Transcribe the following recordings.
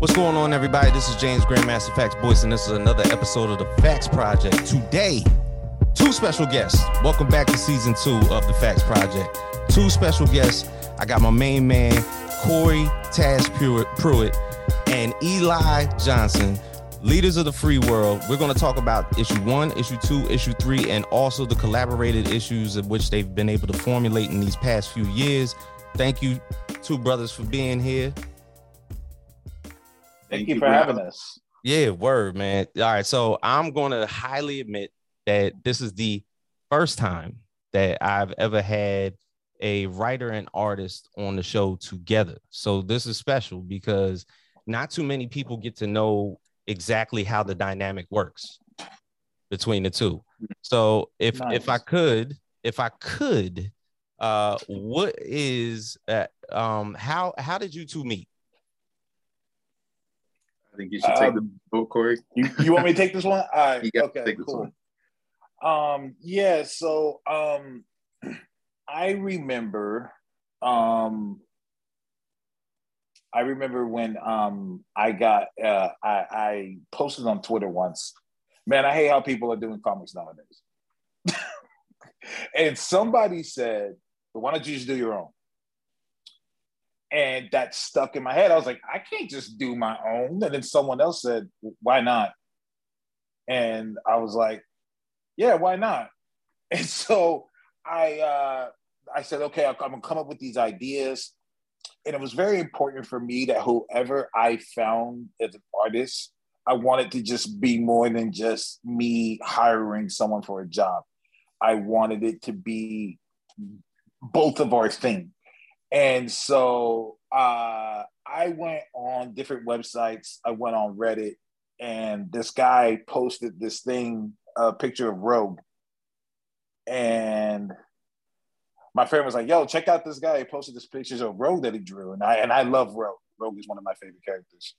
What's going on, everybody? This is James Grandmaster FAQs Boyce, and this is another episode of the FAQs Project. Today, two special guests. Welcome back to season two of the FAQs Project. Two special guests. I got my main man, Corey Pruitt, Pruitt and Eli Johnson, leaders of the free world. We're going to talk about issue one, issue two, issue three, and also the collaborated issues of which they've been able to formulate in these past few years. Thank you, two brothers, for being here. Thank, you for having us. Yeah, word, man. All right, so I'm going to highly admit that this is the first time that I've ever had a writer and artist on the show together. So this is special because not too many people get to know exactly how the dynamic works between the two. So if Nice. if I could, if I could, uh, what is uh, um how how did you two meet? Think you should take the Um, vote, Corey. You, you want me to take this one? All right. You got to okay, cool. one. Um, yeah, so um I remember um I remember when um I got uh I, I posted on Twitter once. Man, I hate how people are doing comics nowadays. and somebody said, well, why don't you just do your own? And that stuck in my head. I was like, I can't just do my own. And then someone else said, why not? And I was like, yeah, why not? And so I uh, I said, okay, I'm gonna come up with these ideas. And it was very important for me that whoever I found as an artist, I wanted to just be more than just me hiring someone for a job. I wanted it to be both of our thing. And so uh, I went on different websites. I went on Reddit, and this guy posted this thing, a picture of Rogue. And my friend was like, "Yo, check out this guy. He posted this pictures of Rogue that he drew." And I and I love Rogue. Rogue is one of my favorite characters.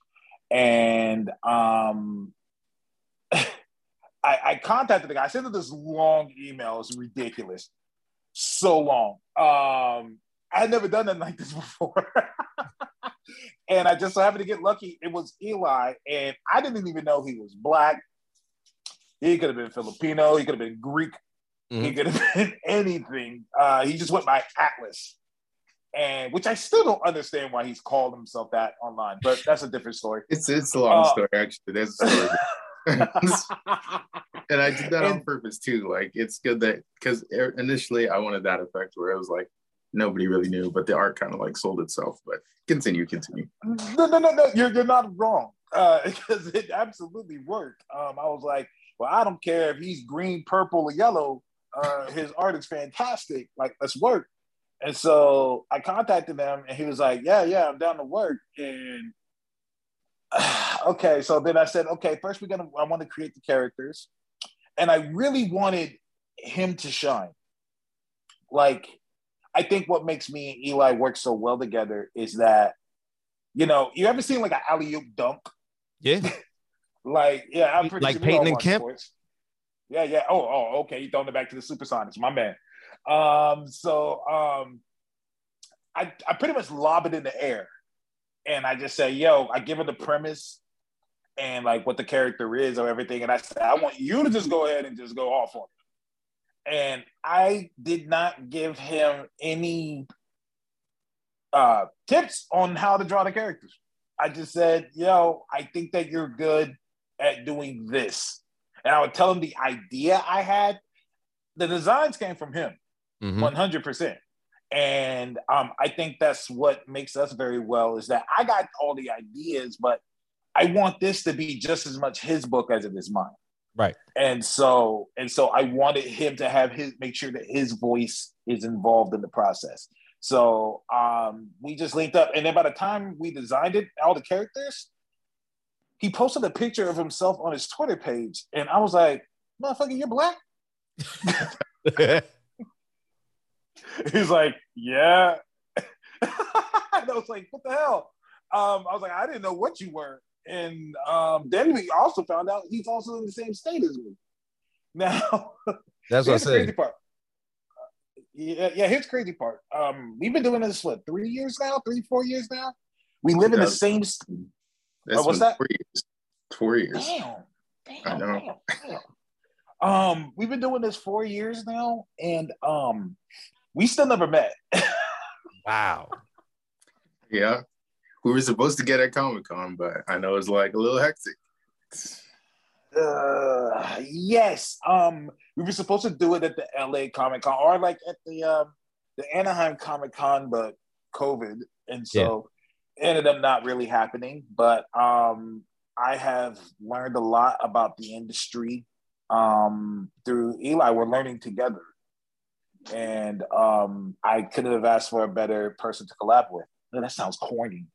And um, I, I contacted the guy. I sent him this long email. It's ridiculous, so long. Um, I had never done nothing like this before. and I just so happened to get lucky. It was Eli, and I didn't even know he was black. He could have been Filipino. He could have been Greek. He Mhm. could have been anything. Uh, he just went by Atlas, and which I still don't understand why he's called himself that online. But that's a different story. It's it's a long Uh, story actually. There's a story, and I did that on purpose too. Like it's good that because initially I wanted that effect where it was like nobody really knew, but the art kind of like sold itself. But continue, continue. no, no, no, no. You're you're not wrong. Uh, because it absolutely worked. Um, I was like, well, I don't care if he's green, purple, or yellow. Uh, his art is fantastic. Like, let's work. And so I contacted him, and he was like, yeah, yeah, I'm down to work. And okay, so then I said, okay, first we're gonna. I want to create the characters, and I really wanted him to shine. Like, I think what makes me and Eli work so well together is that, you know, you ever seen like an alley oop dunk? Yeah. Like, yeah, I'm pretty Like sure Payton and Kemp? sports. Yeah, yeah. Oh, oh, okay. You throwing it back to the Supersonics, my man. Um, so um, I I pretty much lob it in the air, and I just say, "Yo," I give her the premise and like what the character is or everything, and I say, "I want you to just go ahead and just go off on it." And I did not give him any uh, tips on how to draw the characters. I just said, yo, I think that you're good at doing this. And I would tell him the idea I had. The designs came from him, Mhm. 100%. And um, I think that's what makes us very well is that I got all the ideas, but I want this to be just as much his book as it is mine. Right. And so, and so I wanted him to have his make sure that his voice is involved in the process. So um, we just linked up, and then by the time we designed it, all the characters, he posted a picture of himself on his Twitter page, and I was like, "Motherfucker, you're black." He's like, "Yeah," and I was like, "What the hell?" Um, I was like, "I didn't know what you were," and um, then we also found out he's also in the same state as me. Now, That's what I here's the crazy said. part. Yeah, yeah. Here's the crazy part. Um, we've been doing this what three years now, three four years now. We live in the same. st- Oh, what's that? Four years. Four years. Damn. Damn. I know. Damn, damn. Um, we've been doing this four years now, and um, we still never met. Wow. Yeah. We were supposed to get at Comic Con, but I know it's like a little hectic. Uh, yes. Um, we were supposed to do it at the LA Comic Con or like at the um the Anaheim Comic Con, but COVID, and so it ended up not really happening. But um, I have learned a lot about the industry um through Eli. We're learning together, and um, I couldn't have asked for a better person to collab with. No, that sounds corny.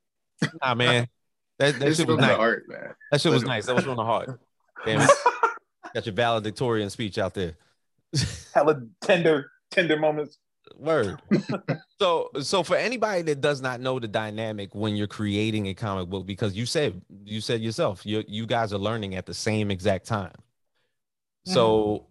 Nah, man. That, that shit was nice. art, man. That shit was Literally. nice. That was from the heart. Damn it. Got your valedictorian speech out there. Hella tender, tender moments. Word. so so for anybody that does not know the dynamic when you're creating a comic book, because you said you said yourself, you you guys are learning at the same exact time. So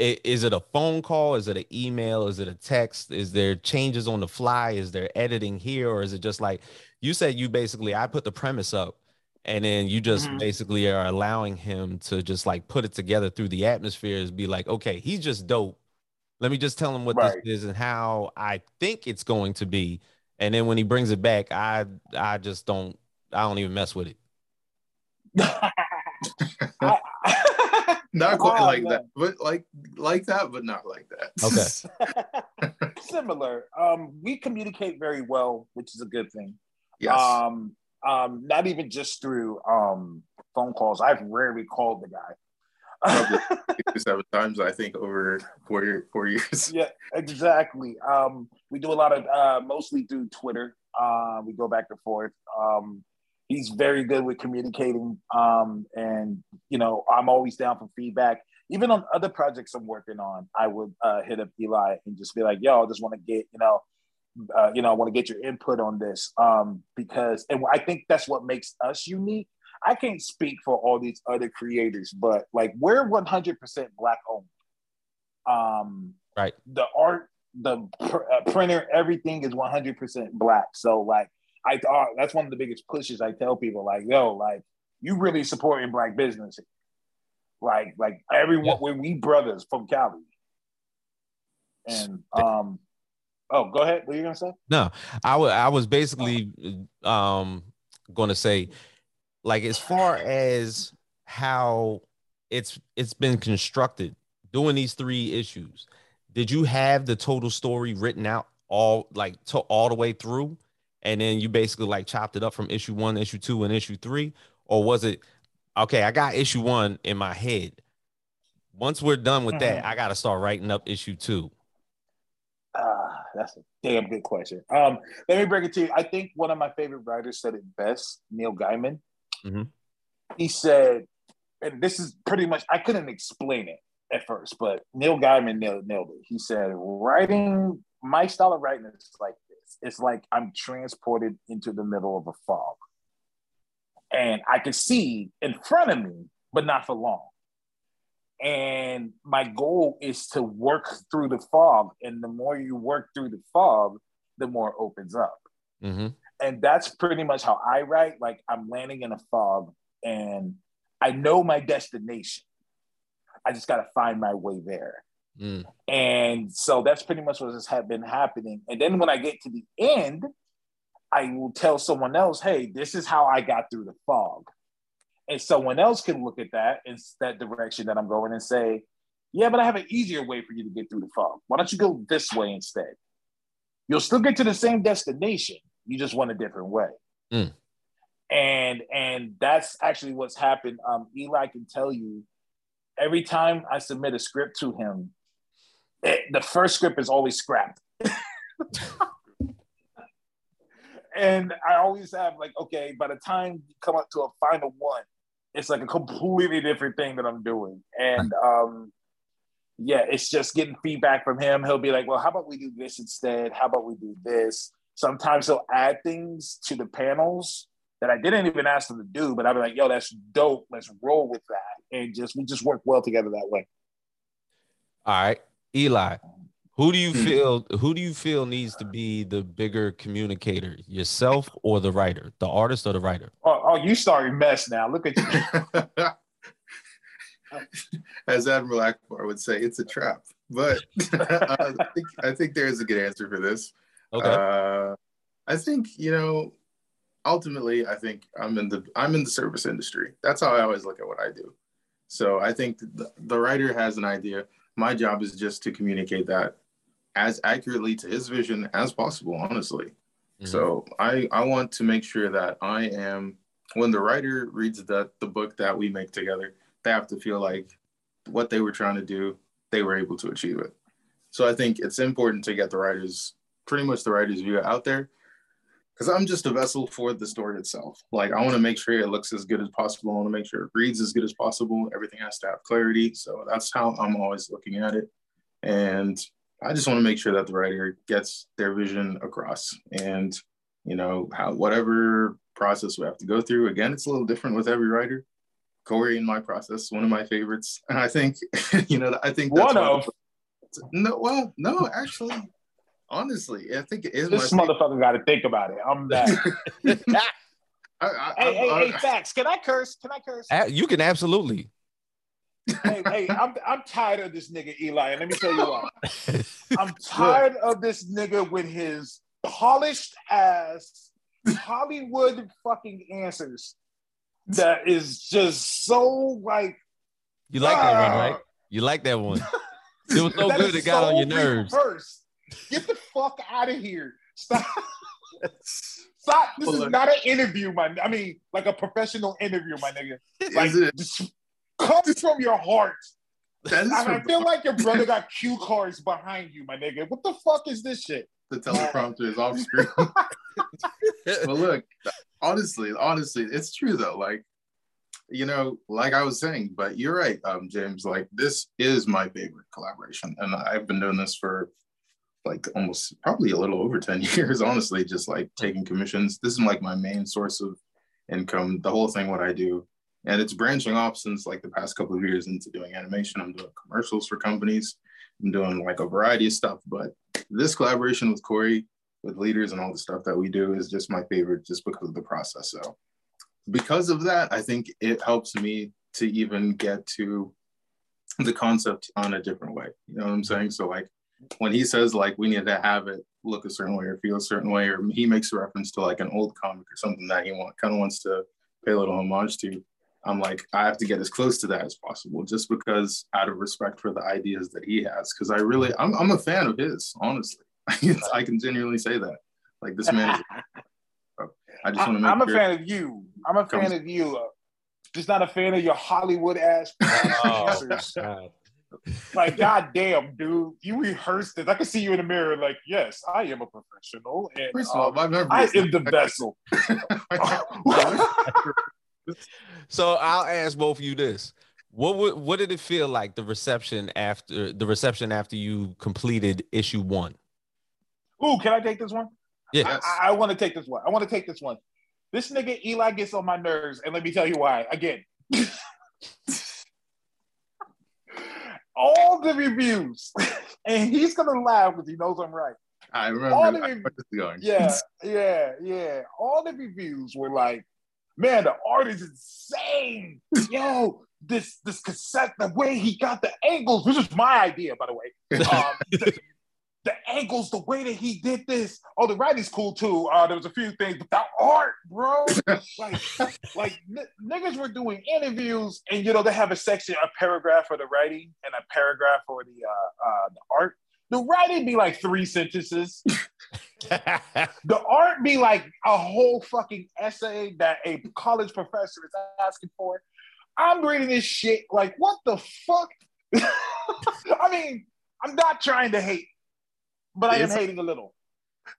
mm-hmm. i- is it a phone call? Is it an email? Is it a text? Is there changes on the fly? Is there editing here? Or is it just like you said you basically I put the premise up and then you just Mhm. basically are allowing him to just like put it together through the atmospheres, be like, okay, he's just dope. Let me just tell him what Right. this is and how I think it's going to be. And then when he brings it back, I I just don't I don't even mess with it. Not quite Oh, like man. that, but like like that, but not like that. Okay. Similar. Um, we communicate very well, which is a good thing. Yes. Um, um, not even just through um phone calls. I've rarely called the guy. Seven times, I think, over four year, four years. yeah, exactly. Um, we do a lot of uh, mostly through Twitter. Uh, we go back and forth. Um, he's very good with communicating. Um, and you know, I'm always down for feedback. Even on other projects I'm working on, I would uh, hit up Eli and just be like, "Yo, I just want to get you know, uh, you know, I want to get your input on this." Um, because, and I think that's what makes us unique. I can't speak for all these other creators, but like we're 100% black owned. Um, Right. The art, the pr- uh, printer, everything is 100% black. So like, I thought that's one of the biggest pushes I tell people. Like, yo, like you really supporting black business. Like, like everyone, Yeah. we're we brothers from Cali. And um, oh, go ahead. What are you gonna say? No, I wa- I was basically um going to say like as far as how it's it's been constructed doing these three issues did you have the total story written out all like to all the way through and then you basically like chopped it up from issue 1 issue 2 and issue 3 or was it okay I got issue 1 in my head once we're done with that Mhm. I got to start writing up issue 2 Ah, that's a damn good question. Um, let me break it to you. I think one of my favorite writers said it best, Neil Gaiman. Mhm. He said, and this is pretty much I couldn't explain it at first, but Neil Gaiman nailed, nailed it. He said, writing my style of writing is like this. It's like I'm transported into the middle of a fog. And I can see in front of me, but not for long. And my goal is to work through the fog. And the more you work through the fog, the more it opens up. mm-hmm. And that's pretty much how I write. Like I'm landing in a fog and I know my destination. I just got to find my way there. mm. And so that's pretty much what has been happening. And then when I get to the end, I will tell someone else, hey, this is how I got through the fog. And someone else can look at that in that direction that I'm going and say, yeah, but I have an easier way for you to get through the fog. Why don't you go this way instead? You'll still get to the same destination. You just went a different way. Mm. And and that's actually what's happened. Um, Eli can tell you every time I submit a script to him, it, the first script is always scrapped. and I always have like, okay, by the time you come up to a final one, it's like a completely different thing that I'm doing. And um, yeah, it's just getting feedback from him. He'll be like, well, how about we do this instead? How about we do this? Sometimes he'll add things to the panels that I didn't even ask him to do, but I'll be like, yo, that's dope. Let's roll with that. And just we just work well together that way. All right, Eli. Who do you Hmm. feel? Who do you feel needs to be the bigger communicator, yourself or the writer, the artist or the writer? Oh, oh, you starting mess now. Look at you. As Admiral Ackbar would say, it's a trap. But I think I think there is a good answer for this. Okay. Uh, I think you know. Ultimately, I think I'm in the I'm in the service industry. That's how I always look at what I do. So I think the, the writer has an idea. My job is just to communicate that as accurately to his vision as possible. Honestly, Mhm. so I I want to make sure that I am when the writer reads the the book that we make together, they have to feel like what they were trying to do, they were able to achieve it. So I think it's important to get the writers pretty much the writer's view out there. Because I'm just a vessel for the story itself. Like I want to make sure it looks as good as possible. I want to make sure it reads as good as possible. Everything has to have clarity. So that's how I'm always looking at it. And I just want to make sure that the writer gets their vision across and you know how whatever process we have to go through again it's a little different with every writer corey in my process one of my favorites and i think you know i think that's One of no well no actually honestly i think it is this my motherfucker got to think about it. I'm that. I, I, hey, hey, I- hey, FAQs. Can I curse? Can I curse? You can absolutely. hey, hey, I'm I'm tired of this nigga Eli, and let me tell you why. I'm tired of this nigga with his polished ass Hollywood fucking answers. That is just so like You like that one, ah, right? You like that one. It was so good it got on your nerves. reversed. Get the fuck out of here. Stop. Stop. This Well, is look. not an interview, man. I mean, like a professional interview, my nigga. Like, is it just come from your heart. that is I, I feel like your brother got cue cards behind you, my nigga. What the fuck is this shit? the teleprompter is off screen but look, honestly, honestly, it's true though. Like, you know, like I was saying, but you're right, um, James. Like, this is my favorite collaboration, and I've been doing this for like almost probably a little over 10 years, honestly, just like taking commissions. This is like my main source of income, the whole thing, what I do. And it's branching off since like the past couple of years into doing animation. I'm doing commercials for companies. I'm doing like a variety of stuff. But this collaboration with Corey with leaders and all the stuff that we do is just my favorite just because of the process. So because of that, I think it helps me to even get to the concept on a different way. You know what I'm saying? So like when he says like we need to have it look a certain way or feel a certain way, or he makes a reference to like an old comic or something that he want kind of wants to pay a little homage to. I'm like, I have to get as close to that as possible, just because out of respect for the ideas that he has. Because I really, I'm, I'm a fan of his, honestly. I can genuinely say that. Like this man, is, I just want to make I'm a sure. fan of you. I'm a fan Comes- of you. Uh, just not a fan of your Hollywood ass Oh, answers. God. Like, goddamn, dude, you rehearsed this. I can see you in the mirror, like, yes, I am a professional, and First of all, um, I am the vessel. So I'll ask both of you this. What would what did it feel like the reception after the reception after you completed issue one? Ooh, can I take this one? Yeah. Yes. I, I want to take this one. I want to take this one. This nigga Eli gets on my nerves, and let me tell you why. Again, all the reviews, and he's gonna laugh because he knows I'm right. I All remember the I rev- where this is going. Yeah, yeah, yeah. All the reviews were like, "Man, the art is insane, yo." This this cassette, the way he got the angles, which is my idea, by the way. Um, the, the angles, the way that he did this. Oh, the writing's cool too. Uh, there was a few things, but the art, bro, like, like n- niggas were doing interviews, and you know they have a section, a paragraph for the writing, and a paragraph for the uh, uh, the art. The writing be like three sentences. The art be like a whole fucking essay that a college professor is asking for. I'm reading this shit like, what the fuck? I mean, I'm not trying to hate, but I am hating a little.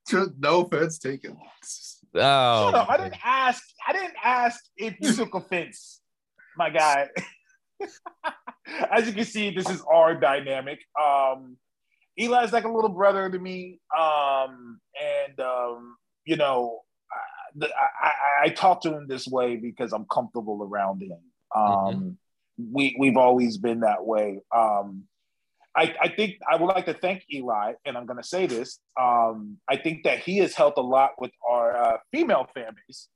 Just no offense taken. oh, Shut up. I didn't ask. I didn't ask if you took offense, my guy. As you can see, this is our dynamic. Um, Eli's like a little brother to me, um, and um, you know, I, I, I talk to him this way because I'm comfortable around him. Um, We we've always been that way. Um, I, I think I would like to thank Eli, and I'm going to say this. Um, I think that he has helped a lot with our uh, female fan base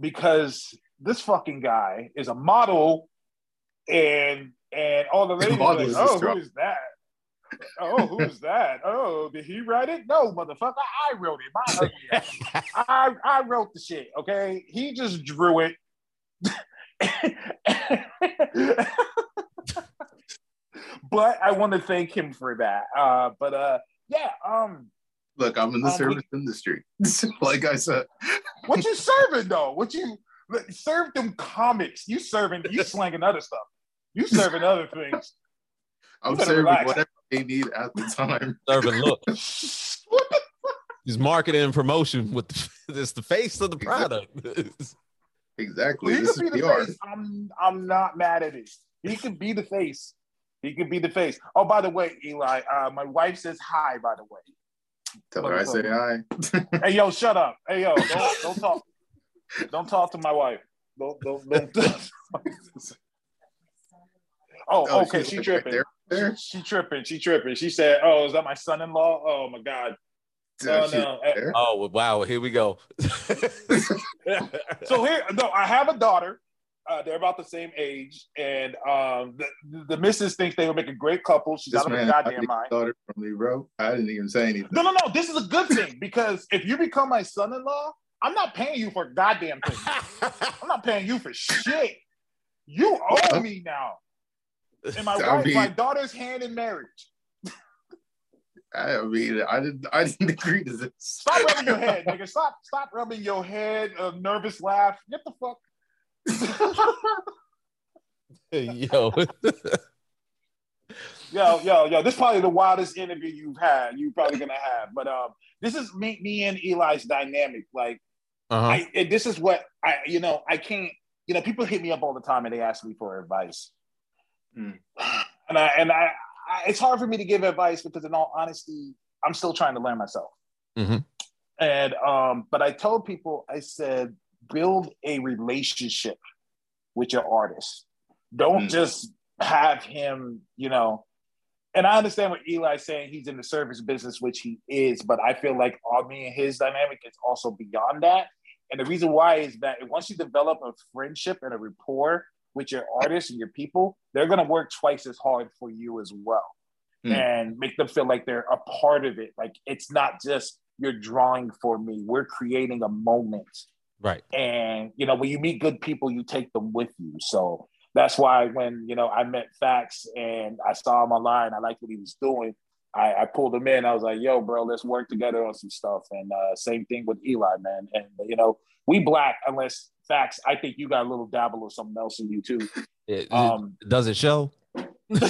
because this fucking guy is a model, and and all the ladies are like, oh, who is that? oh, who's that? Oh, did he write it? No, motherfucker, I wrote it. My ugly I, I wrote the shit. Okay, he just drew it. but I want to thank him for that. Uh, but uh, yeah. Um, Look, I'm in the um, service we, industry. like I said, what you serving though? What you serve them comics? You serving? You slanging other stuff? You serving other things? I'm serving relax. whatever they need at the time. Serving look. He's marketing and promotion with the, this the face of the product. exactly. He this could be the face. I'm I'm not mad at it. He could be the face. He could be the face. Oh, by the way, Eli, uh, my wife says hi. By the way, tell her I say hi. hey, yo, shut up. Hey, yo, don't, don't talk. Don't talk to my wife. Don't don't. don't. oh, oh, okay. She tripping. Right there? She, she, tripping. She tripping. She said, "Oh, is that my son-in-law? Oh my god." Oh, no. oh wow! Here we go. so here, no, I have a daughter. Uh, they're about the same age, and um, the, the missus thinks they would make a great couple. She's this out of her goddamn mind. Daughter from Lee Rowe. I didn't even say anything. No, no, no. This is a good thing because if you become my son-in-law, I'm not paying you for goddamn thing. I'm not paying you for shit. You owe me now. And my wife, mean, my daughter's hand in marriage. I mean, I didn't, I didn't agree to this. Stop rubbing your head, nigga. Stop, stop rubbing your head. A nervous laugh. Get the fuck yo. yo, yo, yo. This is probably the wildest interview you've had. You're probably gonna have. But um, this is me, me and Eli's dynamic. Like, uh-huh. I, this is what I, you know, I can't. You know, people hit me up all the time and they ask me for advice. Mm. And I and I, I, it's hard for me to give advice because, in all honesty, I'm still trying to learn myself. Mm-hmm. And um, but I told people, I said, build a relationship with your artist. Don't mm. just have him, you know. And I understand what Eli's saying. He's in the service business, which he is, but I feel like all me and his dynamic is also beyond that. And the reason why is that once you develop a friendship and a rapport with your artists and your people, they're going to work twice as hard for you as well mm. and make them feel like they're a part of it. Like it's not just you're drawing for me, we're creating a moment Right. And you know, when you meet good people, you take them with you. So that's why when you know I met FAQs and I saw him online, I liked what he was doing. I, I pulled him in. I was like, "Yo, bro, let's work together on some stuff." And uh, same thing with Eli, man. And you know, we black unless FAQs. I think you got a little dabble or something else in you too. It, um, does it show? what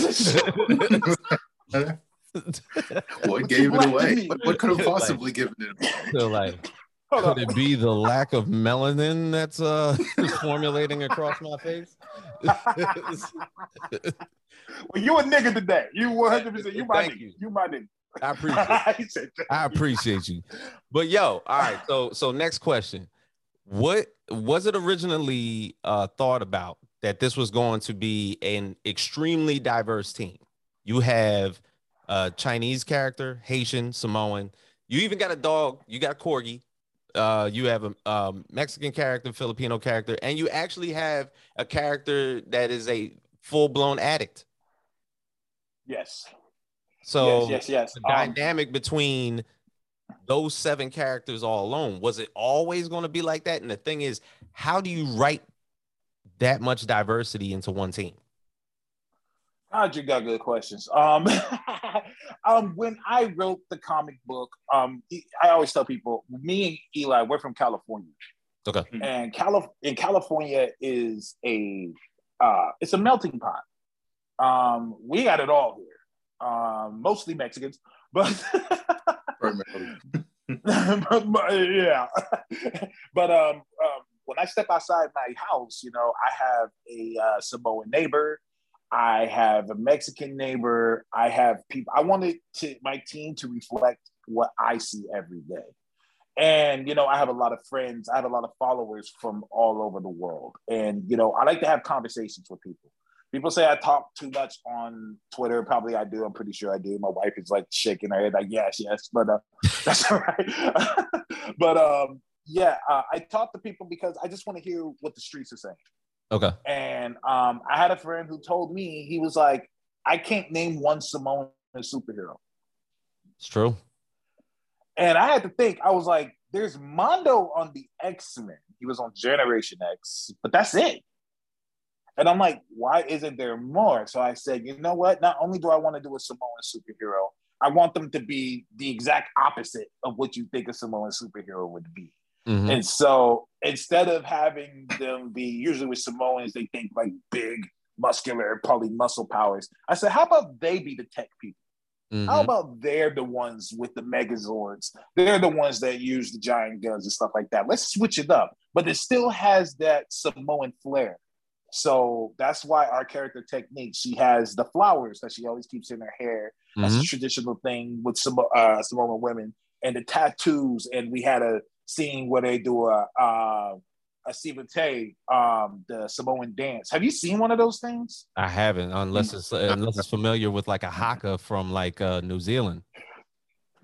gave it away? What, what, could have possibly given it away? So like, could it be the lack of melanin that's uh formulating across my face? well, you a nigga today. You 100. percent You my nigga. You. you my nigga. I appreciate. you. I appreciate you. But yo, all right. So so next question. What was it originally uh, thought about that this was going to be an extremely diverse team? You have a Chinese character, Haitian, Samoan. You even got a dog. You got a corgi uh, you have a um, Mexican character, Filipino character, and you actually have a character that is a full blown addict. Yes. So yes, yes, yes. the um, dynamic between those seven characters all alone was it always going to be like that? And the thing is, how do you write that much diversity into one team? God, you got good questions. Um, um, when I wrote the comic book, um, I always tell people, me and Eli, we're from California. Okay. And Calif- in California is a uh, it's a melting pot. Um, we got it all here. Um, mostly Mexicans, but, but, but yeah. but um, um, when I step outside my house, you know, I have a uh, Samoan neighbor. I have a Mexican neighbor. I have people. I wanted to my team to reflect what I see every day. And you know, I have a lot of friends. I have a lot of followers from all over the world. And you know, I like to have conversations with people People say I talk too much on Twitter. Probably I do. I'm pretty sure I do. My wife is like shaking her head, like yes, yes, but uh, that's all right. but um, yeah, uh, I talk to people because I just want to hear what the streets are saying. Okay. And um, I had a friend who told me he was like, I can't name one Samoan superhero. It's true. And I had to think. I was like, there's Mondo on the X Men. He was on Generation X, but that's it. And I'm like, why isn't there more? So I said, you know what? Not only do I want to do a Samoan superhero, I want them to be the exact opposite of what you think a Samoan superhero would be. Mm-hmm. And so instead of having them be usually with Samoans, they think like big, muscular, probably muscle powers. I said, how about they be the tech people? Mm-hmm. How about they're the ones with the Megazords? They're the ones that use the giant guns and stuff like that. Let's switch it up, but it still has that Samoan flair. So that's why our character technique, she has the flowers that she always keeps in her hair. That's mm-hmm. a traditional thing with some uh, Samoan women, and the tattoos. And we had a scene where they do a uh, a Siva Tau, um, the Samoan dance. Have you seen one of those things? I haven't, unless it's unless it's familiar with like a haka from like uh, New Zealand.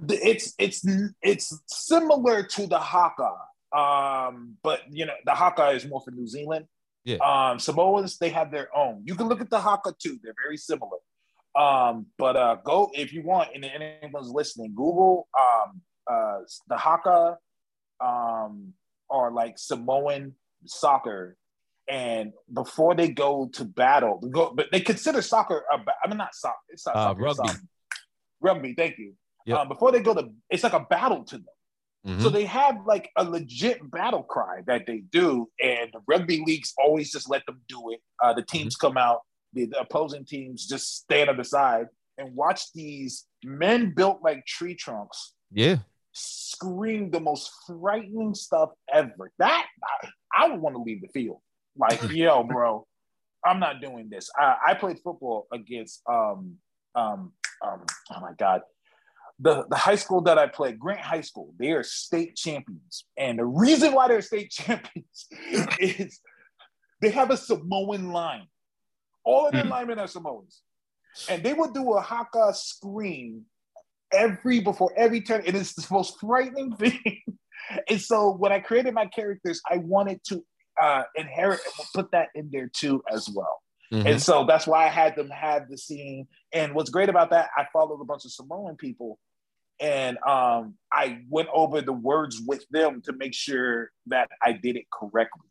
It's it's it's similar to the haka, um, but you know the haka is more for New Zealand. Yeah. Um, Samoans they have their own. You can look at the haka too; they're very similar. Um, but uh, go if you want, and anyone's listening, Google um, uh, the haka um, are like Samoan soccer, and before they go to battle, go, but they consider soccer. A, I mean, not soccer. It's not uh, soccer, rugby. Um, rugby. Thank you. Yep. Um, before they go to, it's like a battle to them. Mm-hmm. So they have like a legit battle cry that they do, and the rugby leagues always just let them do it. Uh, the teams mm-hmm. come out, the, the, opposing teams just stand on the side and watch these men built like tree trunks. Yeah, scream the most frightening stuff ever. That I, I would want to leave the field. Like, yo, bro, I'm not doing this. I, I played football against um um um oh my god. The, the high school that I played, Grant High School, they are state champions. And the reason why they're state champions is they have a Samoan line. All of their mm-hmm. linemen are Samoans. And they would do a haka scream every before every turn. It is the most frightening thing. and so when I created my characters, I wanted to uh, inherit and put that in there too as well. Mm-hmm. And so that's why I had them have the scene. And what's great about that, I followed a bunch of Samoan people and um, I went over the words with them to make sure that I did it correctly.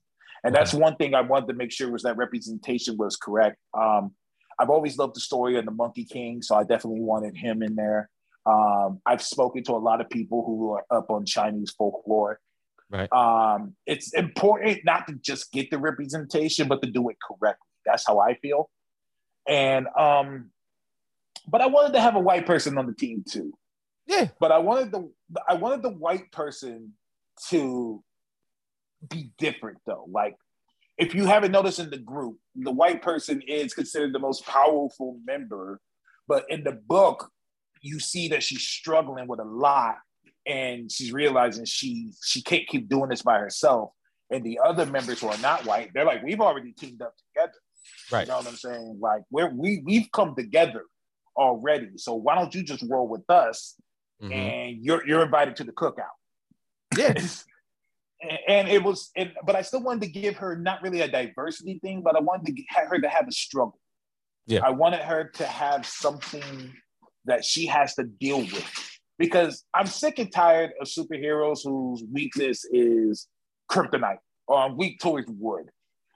And that's one thing I wanted to make sure was that representation was correct. Um, I've always loved the story of the Monkey King, so I definitely wanted him in there. Um, I've spoken to a lot of people who are up on Chinese folklore. Right. Um, it's important not to just get the representation, but to do it correctly. That's how I feel. And um, but I wanted to have a white person on the team too. Yeah. But I wanted the I wanted the white person to be different though. Like if you haven't noticed in the group, the white person is considered the most powerful member. But in the book, you see that she's struggling with a lot and she's realizing she she can't keep doing this by herself. And the other members who are not white they're like we've already teamed up together. Right. you know what i'm saying? Like we're we, we've come together already. So why don't you just roll with us mm-hmm. and you're you're invited to the cookout? Yeah. And it was and, but i still wanted to give her not really a diversity thing but i wanted to get her to have a struggle. Yeah. I wanted her to have something that she has to deal with. Because I'm sick and tired of superheroes whose weakness is kryptonite, or I'm weak towards wood,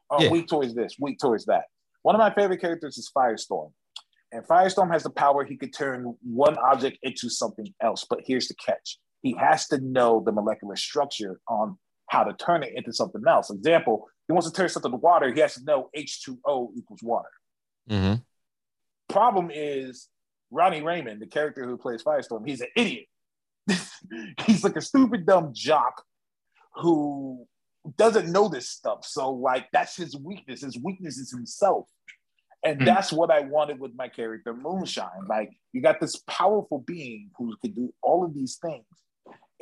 or yeah. weak towards this, weak towards that. One of my favorite characters is Firestorm. And Firestorm has the power he could turn one object into something else. But here's the catch he has to know the molecular structure on how to turn it into something else. Example, he wants to turn something to water, he has to know H2O equals water. Mm-hmm. Problem is, Ronnie Raymond, the character who plays Firestorm, he's an idiot. he's like a stupid, dumb jock who doesn't know this stuff. So, like, that's his weakness. His weakness is himself. And mm-hmm. that's what I wanted with my character, Moonshine. Like, you got this powerful being who can do all of these things.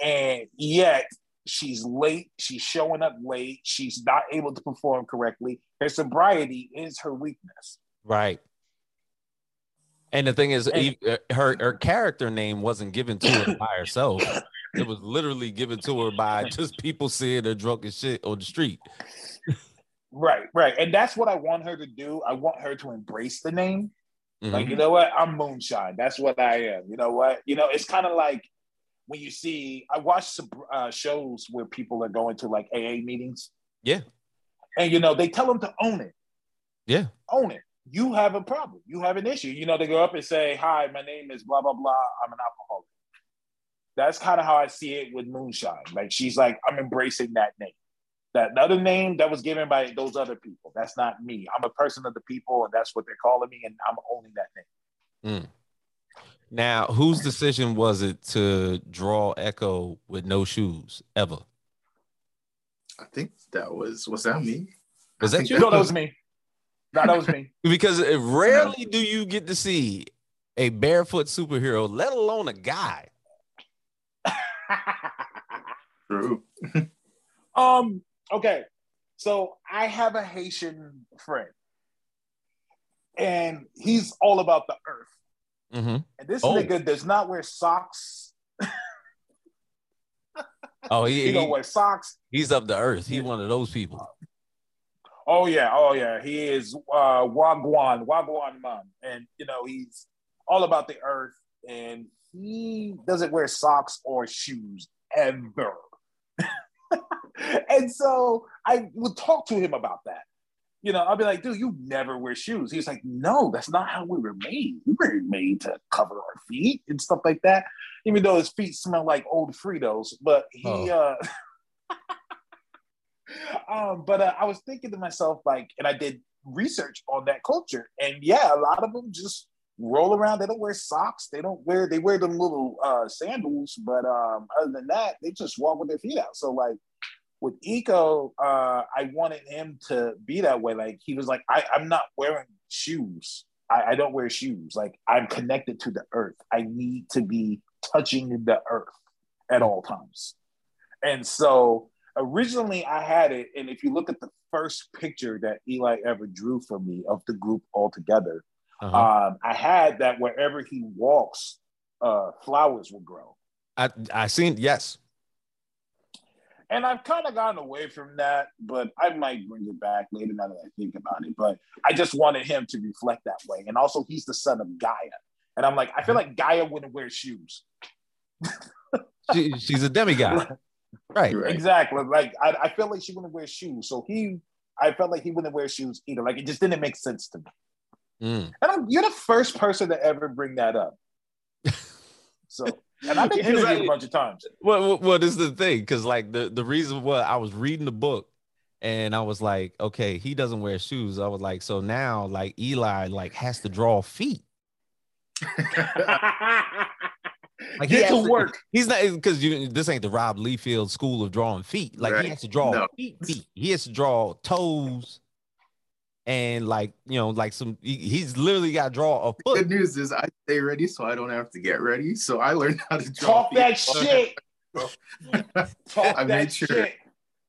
And yet, she's late. She's showing up late. She's not able to perform correctly. Her sobriety is her weakness. Right. And the thing is, And- e- uh, her her character name wasn't given to her by herself. It was literally given to her by just people seeing her drunk as shit on the street. Right, right. And that's what I want her to do. I want her to embrace the name. Like, Mhm. you know what? I'm moonshine. That's what I am. You know what? You know, it's kind of like when you see, I watch some uh, shows where people are going to like AA meetings. Yeah. And, you know, they tell them to own it. Yeah. Own it. You have a problem. You have an issue. You know, they go up and say, Hi, my name is blah, blah, blah. I'm an alcoholic. That's kind of how I see it with Moonshine. Like, she's like, I'm embracing that name. That other name that was given by those other people. That's not me. I'm a person of the people, and that's what they're calling me, and I'm owning that name. Mm. Now, whose decision was it to draw Echo with no shoes ever? I think that was was that me? Was I that you? No, that was me. No, that was me. Because it- rarely do you get to see a barefoot superhero, let alone a guy. True. um. Okay. So I have a Haitian friend, and he's all about the earth. Mm-hmm. And this Oh. nigga does not wear socks. Oh, He, he, don't wear socks. he's up to earth. He one of those people. Oh yeah, oh yeah. He is uh Wagwan, Wagwan man. And you know, he's all about the earth and he doesn't wear socks or shoes ever. and so I would talk to him about that. You know, I'll be like, dude, you never wear shoes. He's like, no, that's not how we were made. We were made to cover our feet and stuff like that. Even though his feet smell like old Fritos, but he uh um, but uh, I was thinking to myself, like, and I did research on that culture, and yeah, a lot of them just roll around. They don't wear socks. They don't wear. They wear them little uh, sandals, but um, other than that, they just walk with their feet out. So like with Eco, uh, I wanted him to be that way. Like he was like, I, I'm not wearing shoes. I, I don't wear shoes. Like I'm connected to the earth. I need to be touching the earth at all times. And so originally I had it, and if you look at the first picture that Eli ever drew for me of the group all together, Uh-huh. um, I had that wherever he walks, uh, flowers will grow. I I seen yes. And I've kind of gotten away from that, but I might bring it back later now that I think about it. But I just wanted him to reflect that way. And also, he's the son of Gaia. And I'm like, I feel like Gaia wouldn't wear shoes. She, she's a demigod. Right. Right. Exactly. Like I, I feel like she wouldn't wear shoes. So he, I felt like he wouldn't wear shoes either. Like it just didn't make sense to me. Mm. And I'm, you're the first person to ever bring that up. So, and I've been Because interviewed I- a bunch of times. Well, well, well, is the thing, because like the the reason why I was reading the book, and I was like, okay, he doesn't wear shoes. I was like, so now like Eli like has to draw feet. Like he Get has to work. He's not because you this ain't the Rob Liefeld School of Drawing Feet. Like Right. he has to draw No. feet, feet. He has to draw toes, and like you know, like some. He, he's literally got to draw a foot. Good news is I stay ready, so I don't have to get ready. So I learned how to draw. Talk that feet. shit. Talk I that made sure. shit.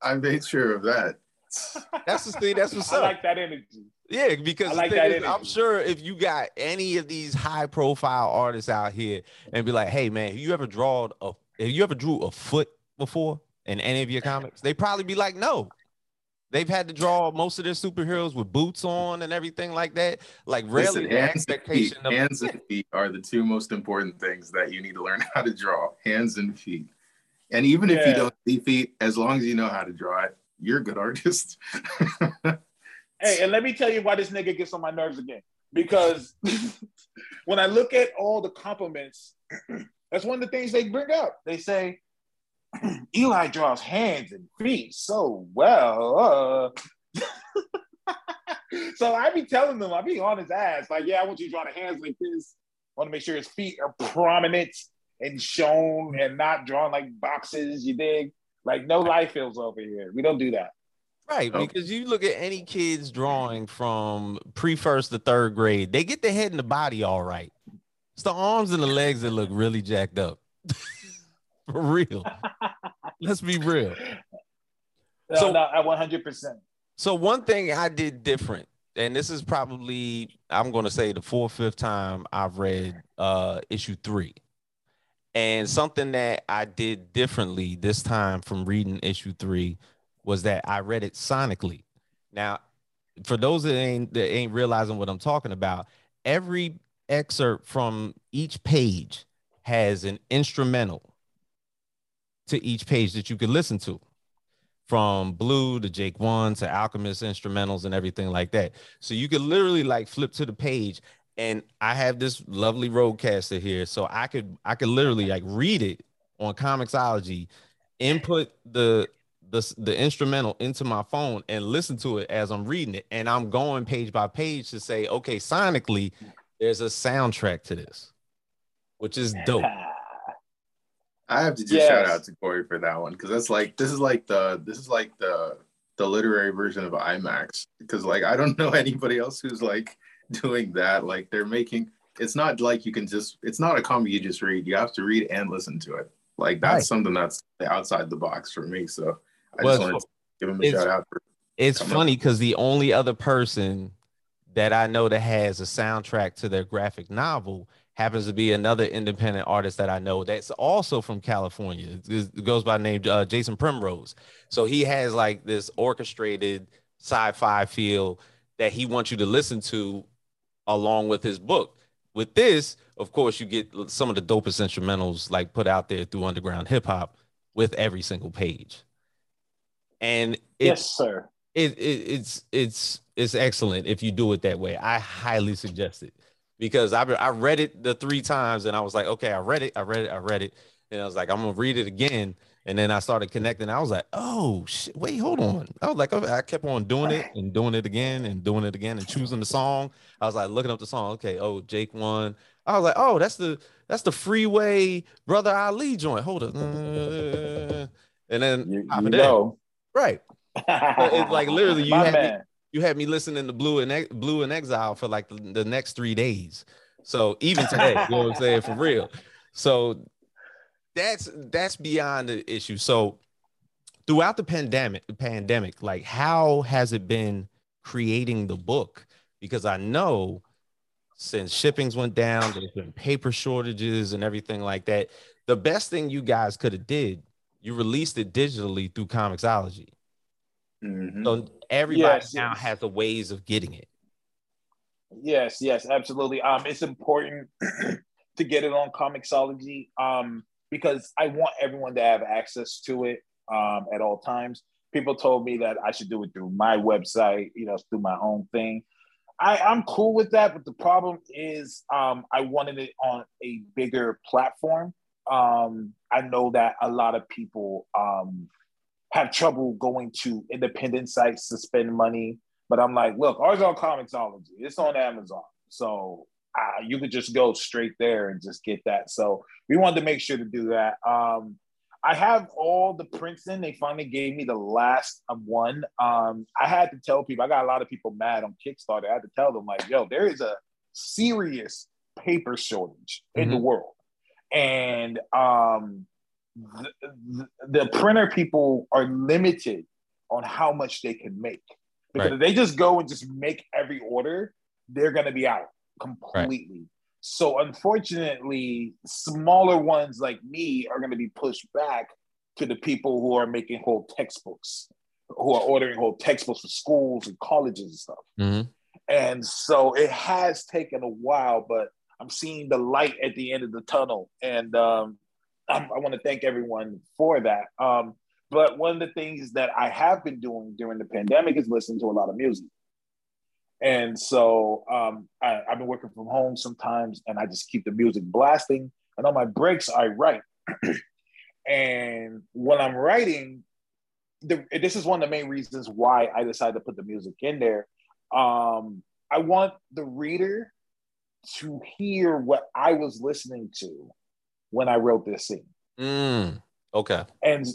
I made sure of that. That's the thing. That's what's I up. like that energy. Yeah, because I the like thing that is, I'm sure if you got any of these high profile artists out here and be like, hey man, you ever drawn a have you ever drew a foot before in any of your comics? They probably be like, no. They've had to draw most of their superheroes with boots on and everything like that. Like rarely Listen, the hands and feet. of Hands and feet are the two most important things that you need to learn how to draw. Hands and feet. And even if you don't see feet, as long as you know how to draw it, you're a good artist. Hey, and let me tell you why this nigga gets on my nerves again. Because when I look at all the compliments, that's one of the things they bring up. They say, Eli draws hands and feet so well. uh." so I be telling them, I be on his ass, like, yeah, I want you to draw the hands like this. I want to make sure his feet are prominent and shown and not drawn like boxes, you dig? Like no Liefelds over here. We don't do that. Right, because you look at any kid's drawing from pre first to third grade, they get the head and the body all right. It's the arms and the legs that look really jacked up. For real. Let's be real. No, So- no, at 100%. So one thing I did different and this is probably I'm going to say the fourth, fifth time I've read uh, issue three, and something that I did differently this time from reading issue three was that I read it sonically. Now, for those that ain't that ain't realizing what I'm talking about, every excerpt from each page has an instrumental to each page that you can listen to from Blu to Jake One to alchemist instrumentals and everything like that so you could literally like flip to the page and i have this lovely RODECaster here so i could i could literally like read it on Comixology input the the, the instrumental into my phone and listen to it as i'm reading it and i'm going page by page to say okay sonically there's a soundtrack to this which is dope I have to just Yes. shout out to Corey for that one because that's like this is like the this is like the the literary version of IMAX because like I don't know anybody else who's like doing that. Like they're making it's not like you can just it's not a comic you just read. You have to read and listen to it. Like that's Right. something that's outside the box for me. So I Well, just wanted to give him a shout out for It's Come funny because the only other person that I know that has a soundtrack to their graphic novel happens to be another independent artist that I know that's also from California. It it goes by the name uh, Jason Primrose. So he has like this orchestrated sci-fi feel that he wants you to listen to along with his book. With this, of course, you get some of the dopest instrumentals like put out there through underground hip hop with every single page. And it's yes, sir. it, it it's it's it's excellent if you do it that way. I highly suggest it because I I read it the three times and I was like, okay, I read it, I read it, I read it, and I was like, I'm gonna read it again. And then I started connecting. I was like, oh shit, wait, hold on. I was like, I kept on doing it and doing it again and doing it again and choosing the song. I was like looking up the song. Okay, oh Jake one. I was like, oh, that's the that's the freeway brother Ali joint. Hold up. And then You, you know. right. it's like literally you My had me- you had me listening to Blu and Blu and Exile for like the, the next three days. So even today, you know what I'm saying for real. So that's that's beyond the issue. So throughout the pandemic, pandemic, like how has it been creating the book? Because I know since shippings went down, there's been paper shortages and everything like that. The best thing you guys could have did, you released it digitally through Comixology. Mhm. So everybody Yes, now yes. has the ways of getting it. Yes, yes, absolutely. Um, it's important to get it on Comixology um, because I want everyone to have access to it um, at all times. People told me that I should do it through my website, you know, through my own thing. I, I'm cool with that, but the problem is um, I wanted it on a bigger platform. Um, I know that a lot of people um, have trouble going to independent sites to spend money. But I'm like, look, ours on Comixology. It's on Amazon. So uh, you could just go straight there and just get that. So we wanted to make sure to do that. Um, I have all the prints in. They finally gave me the last um, one. Um, I had to tell people, I got a lot of people mad on Kickstarter. I had to tell them, like, yo, there is a serious paper shortage in the world. And um, the, the, the printer people are limited on how much they can make. Because Right. if they just go and just make every order, they're going to be out completely. So unfortunately, smaller ones like me are going to be pushed back to the people who are making whole textbooks, who are ordering whole textbooks for schools and colleges and stuff. Mhm. And so it has taken a while, but I'm seeing the light at the end of the tunnel. And um, I'm, I want to thank everyone for that. Um, but one of the things that I have been doing during the pandemic is listening to a lot of music. And so um, I, I've been working from home sometimes, and I just keep the music blasting. And on my breaks, I write. and when I'm writing, the, this is one of the main reasons why I decided to put the music in there. Um, I want the reader to hear what I was listening to when I wrote this scene Mm, okay. and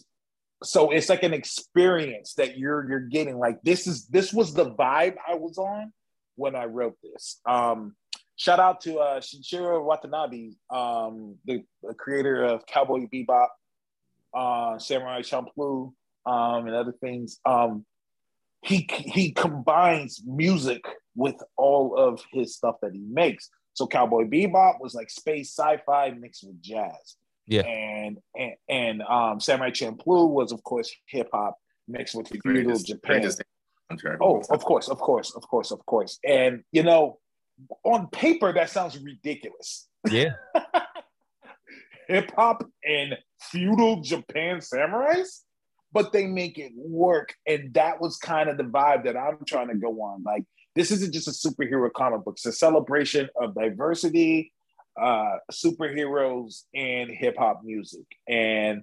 so it's like an experience that you're you're getting like this is this was the vibe i was on when i wrote this um shout out to uh Shinichiro watanabe um the, the creator of cowboy bebop uh samurai champloo um and other things um he he combines music with all of his stuff that he makes. So Cowboy Bebop was like space sci-fi mixed with jazz. Yeah. And and, and um, Samurai Champloo was of course hip hop mixed with feudal Greatest- Japan. greatest soundtrack of Oh, of course, of course, of course, of course. And you know, on paper that sounds ridiculous. Yeah. Hip hop and feudal Japan samurais, but they make it work. And that was kind of the vibe that I'm trying to go on. Like, this isn't just a superhero comic book, it's a celebration of diversity, uh, superheroes, and hip hop music. And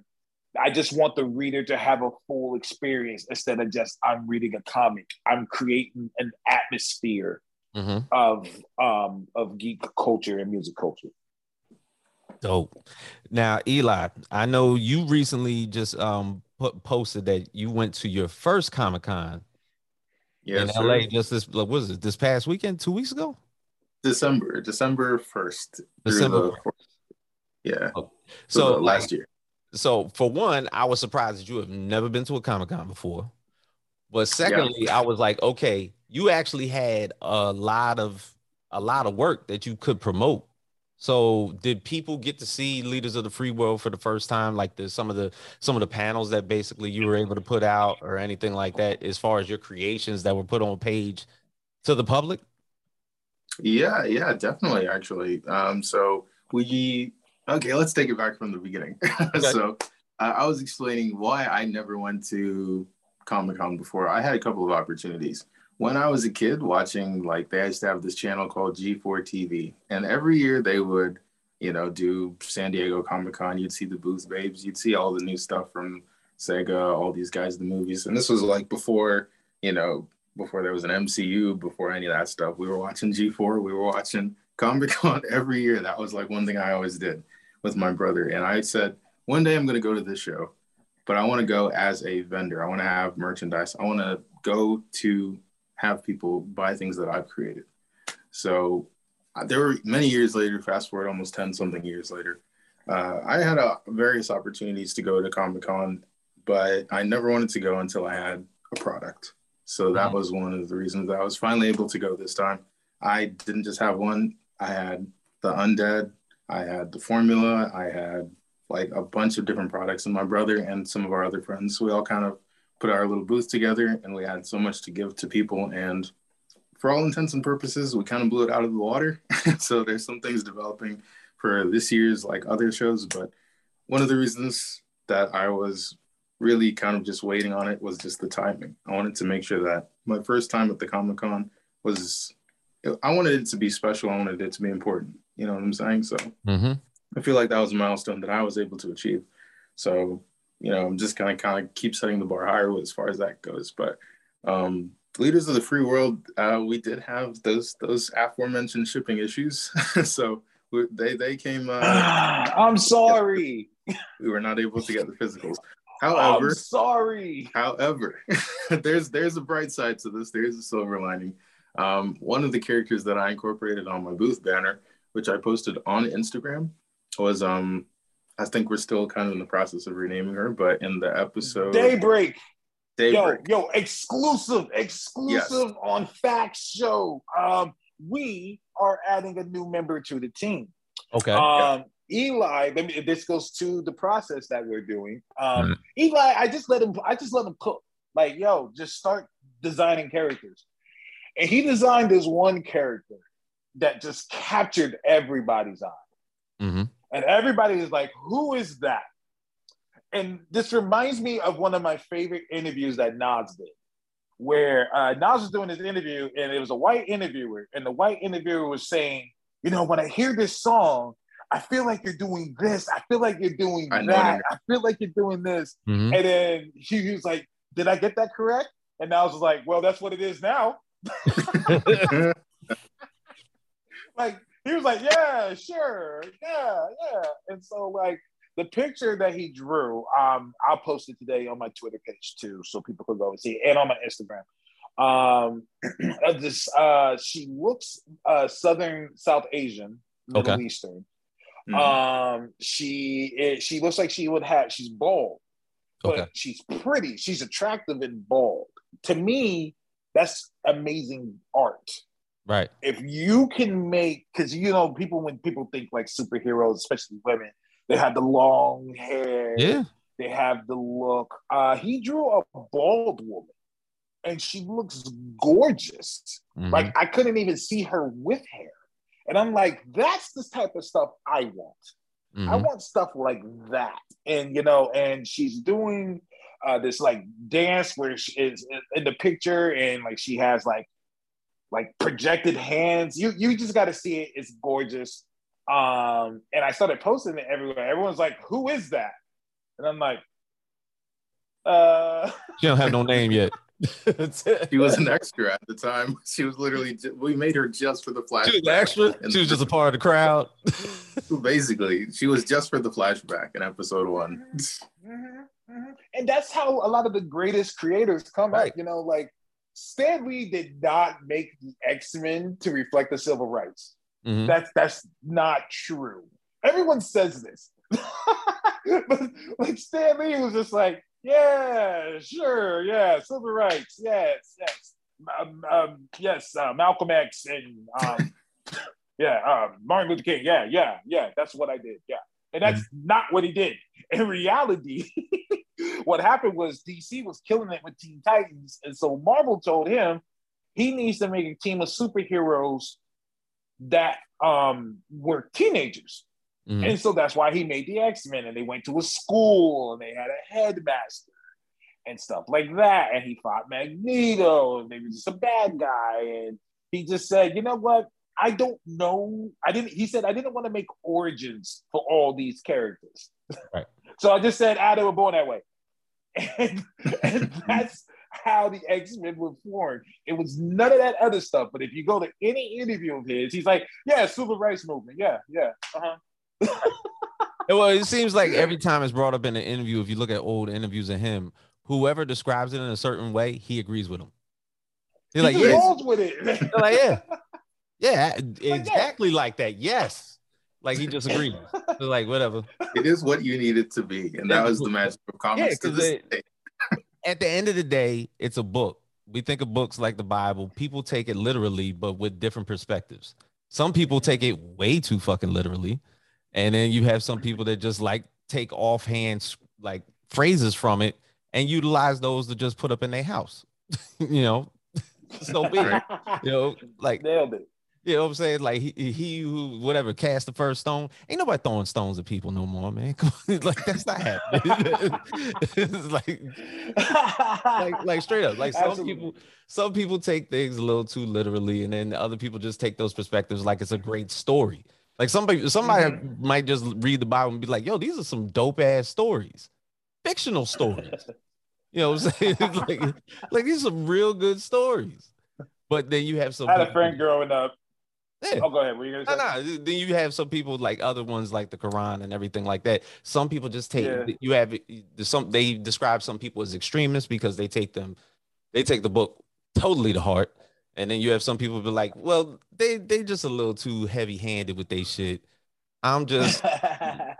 I just want the reader to have a full experience instead of just I'm reading a comic. I'm creating an atmosphere hmm of um of geek culture and music culture. Dope. Now, Eli, I know you recently just um put, posted that you went to your first Comic Con Yes, in sir. LA just this what was it this past weekend, two weeks ago? December, December first. December Yeah. Oh. So, So like, last year. so for one, I was surprised that you have never been to a Comic Con before. But secondly, I was like, okay, you actually had a lot of a lot of work that you could promote. So did people get to see Leaders of the Free World for the first time? Like the some of the some of the panels that basically you were able to put out or anything like that as far as your creations that were put on page to the public? Yeah, yeah, definitely. Actually, um, so we okay. Let's take it back from the beginning. so uh, I was explaining why I never went to Comic Con before. I had a couple of opportunities when I was a kid watching. Like they used to have this channel called G4 TV, and every year they would, you know, do San Diego Comic Con. You'd see the Booth Babes. You'd see all the new stuff from Sega, all these guys, the movies, and this was like before, you know, before there was an MCU, before any of that stuff. We were watching G4, we were watching Comic Con every year. That was like one thing I always did with my brother. And I said, one day I'm going to go to this show, but I want to go as a vendor. I want to have merchandise. I want to go to have people buy things that I've created. So uh, there were many years later, fast forward almost 10 something years later, uh, I had uh, various opportunities to go to Comic Con, but I never wanted to go until I had a product. So that Mhm. was one of the reasons that I was finally able to go this time. I didn't just have one, I had the Undead, I had the formula, I had like a bunch of different products, and my brother and some of our other friends, we all kind of put our little booth together and we had so much to give to people. And for all intents and purposes, we kind of blew it out of the water. so there's some things developing for this year's like other shows. But one of the reasons that I was really kind of just waiting on it was just the timing. I wanted to make sure that my first time at the Comic Con was, I wanted it to be special. I wanted it to be important. You know what I'm saying? So Mm-hmm. I feel like that was a milestone that I was able to achieve. So, you know, I'm just kind of kind of keep setting the bar higher as far as that goes. But um, leaders of the free world, uh, we did have those those aforementioned shipping issues. so we, they they came. Uh, I'm sorry. we were not able to get the physicals. I'm However, sorry. However, there's there's a bright side to this. There's a silver lining. Um, one of the characters that I incorporated on my booth banner, which I posted on Instagram, was um, I think we're still kind of in the process of renaming her, but in the episode Daybreak. Daybreak, Yo, yo, exclusive, exclusive on FAQs Show. Um, we are adding a new member to the team. Okay. Um, Eli, let me, this goes to the process that we're doing. Um, Mhm. Eli, I just let him. I just let him cook. Like, yo, just start designing characters, and he designed this one character that just captured everybody's eye, mm-hmm. and everybody is like, "Who is that?" And this reminds me of one of my favorite interviews that Nas did, where uh, Nas was doing his interview, and it was a white interviewer, and the white interviewer was saying, "You know, when I hear this song." I feel like you're doing this. I feel like you're doing I that. I feel like you're doing this. Mm-hmm. And then he, he was like, Did I get that correct? And I was like, Well, that's what it is now. Like, he was like, Yeah, sure. Yeah, yeah. And so, like, the picture that he drew, um, I'll post it today on my Twitter page too, so people can go and see it, and on my Instagram. Um, of this, uh, she looks uh, Southern South Asian, Middle Okay. Eastern. Mhm. Um, she she looks like she would have. She's bald, but Okay. she's pretty. She's attractive and bald. To me, that's amazing art. Right. If you can make, because you know, people when people think like superheroes, especially women, they have the long hair. Yeah. They have the look. Uh, he drew a bald woman, and she looks gorgeous. Mhm. Like I couldn't even see her with hair, and I'm like, that's the type of stuff I want. I Mhm. want stuff like that. And you know, and she's doing uh this like dance where she is in the picture and like she has like like projected hands. You you just gotta see it. It's gorgeous. Um, and I started posting it everywhere. Everyone's like, who is that? And I'm like, uh She don't have no name yet. She was an extra at the time. She was literally, we made her just for the flashback. She was an extra. She was just a part of the crowd. Basically, she was just for the flashback in episode one. Mhm, mhm. And that's how a lot of the greatest creators come Right. up. You know, like Stan Lee did not make the X Men to reflect the civil rights. Mhm. That's that's not true. Everyone says this, but like Stan Lee was just like, yeah, sure, yeah, civil rights, yes, yes, um, um, yes, uh, Malcolm X and um, yeah, uh, Martin Luther King, yeah, yeah, yeah, that's what I did, yeah, and that's not what he did. In reality, what happened was DC was killing it with Teen Titans, and so Marvel told him he needs to make a team of superheroes that um were teenagers. Mhm. And so that's why he made the X-Men and they went to a school and they had a headmaster and stuff like that. And he fought Magneto and maybe just a bad guy. And he just said, you know what? I don't know. I didn't, he said, I didn't want to make origins for all these characters. Right. so I just said, ah, they were born that way. And, and that's how the X-Men were formed. It was none of that other stuff. But if you go to any interview of his, he's like, yeah, civil rights movement. Yeah, yeah. Uh-huh. Well, it seems like every time it's brought up in an interview, if you look at old interviews of him, whoever describes it in a certain way, he agrees with them. He's like, he just yeah, with it. They're like, yeah, yeah, exactly like that. Yes, like he just agrees. Like, whatever. It is what you need it to be, and that was the magic of comics to 'cause this it- day. At the end of the day, it's a book. We think of books like the Bible. People take it literally, but with different perspectives. Some people take it way too fucking literally, and then you have some people that just like take offhand like phrases from it and utilize those to just put up in their house. you know, so be it. You know, like Nailed it. you know what I'm saying? Like he, he who whatever cast the first stone. Ain't nobody throwing stones at people no more, man. Like that's not happening. it's like like like straight up. Like some Absolutely. people some people take things a little too literally, and then other people just take those perspectives like it's a great story. Like somebody somebody Mm-hmm. might just read the Bible and be like, yo, these are some dope ass stories. Fictional stories. You know what I'm saying? Like, like these are some real good stories. But then you have some I had a friend growing up. Yeah. Oh, go ahead. What you No, gonna say? no. Then you have some people like other ones like the Quran and everything like that. Some people just take Yeah. you have some they describe some people as extremists because they take them they take the book totally to heart. And then you have some people be like, well, they they just a little too heavy handed with they shit. I'm just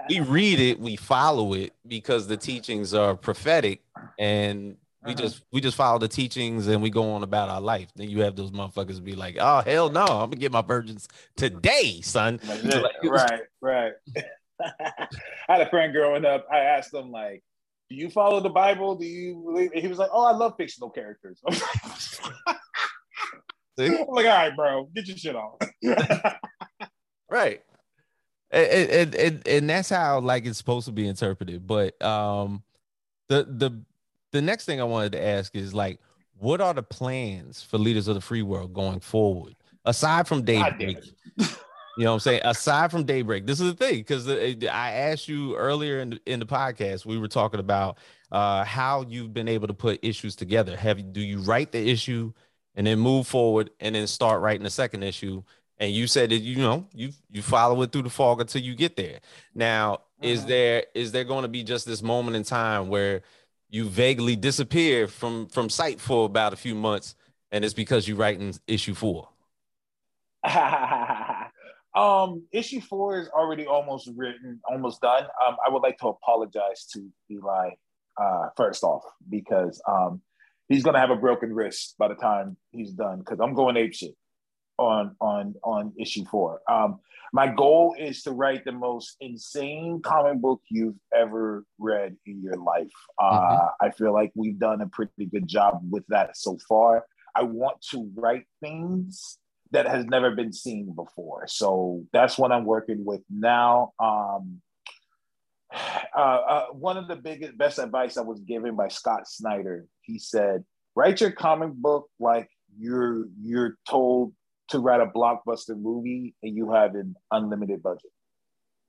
we read it, we follow it because the teachings are prophetic and we Uh-huh. just we just follow the teachings and we go on about our life. Then you have those motherfuckers be like, oh hell no, I'm gonna get my virgins today, son. Like right, right. I had a friend growing up. I asked him like, "Do you follow the Bible? Do you believe?" And he was like, "Oh, I love fictional characters." See? like, all right, bro, get your shit off. Right. And, and, and, and that's how like it's supposed to be interpreted. But um the the the next thing I wanted to ask is like, what are the plans for leaders of the free world going forward? Aside from Daybreak, you know what I'm saying? Aside from Daybreak, this is the thing because I asked you earlier in the, in the podcast, we were talking about uh, how you've been able to put issues together. Have you, do you write the issue and then move forward and then start writing the second issue? And you said that you know you you follow it through the fog until you get there. Now, is Mhm. there is there going to be just this moment in time where you vaguely disappear from from sight for about a few months, and it's because you're writing issue four? um, issue four is already almost written, almost done. Um, I would like to apologize to Eli uh, first off because um, he's gonna have a broken wrist by the time he's done because I'm going ape shit. on on on issue four. Um, my goal is to write the most insane comic book you've ever read in your life. Uh, mm-hmm. I feel like we've done a pretty good job with that so far. I want to write things that has never been seen before. So that's what I'm working with now. Um, uh, uh, one of the biggest, best advice I was given by Scott Snyder. He said, "Write your comic book like you're you're told to write a blockbuster movie and you have an unlimited budget.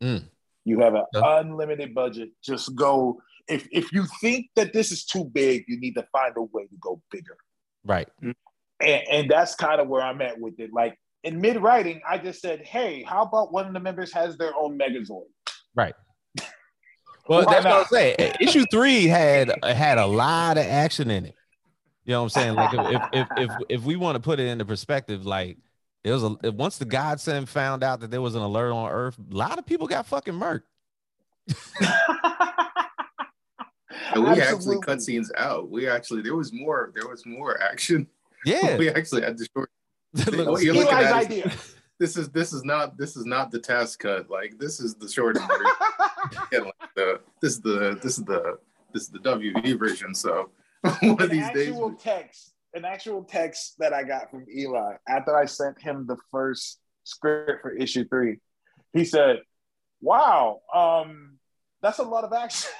Mm. You have an yeah. unlimited budget. Just go. If if you think that this is too big, you need to find a way to go bigger. Right. And, and that's kind of where I'm at with it. Like in mid writing, I just said, "Hey, how about one of the members has their own Megazord?" Right. Well, that's not? what I'm saying. Issue three had had a lot of action in it. You know what I'm saying? Like if if if, if we want to put it into perspective, like it was a once the godsend found out that there was an alert on Earth, a lot of people got fucking murked. and we Absolutely. actually cut scenes out. We actually there was more there was more action. Yeah, we actually had to short. look, you're looking at idea. This is this is not this is not the task cut. Like this is the short. yeah, like the this is the this is the this is the WV version. So one of these days, Actual text an actual text that I got from Eli after I sent him the first script for issue three. He said, Wow, um, that's a lot of action.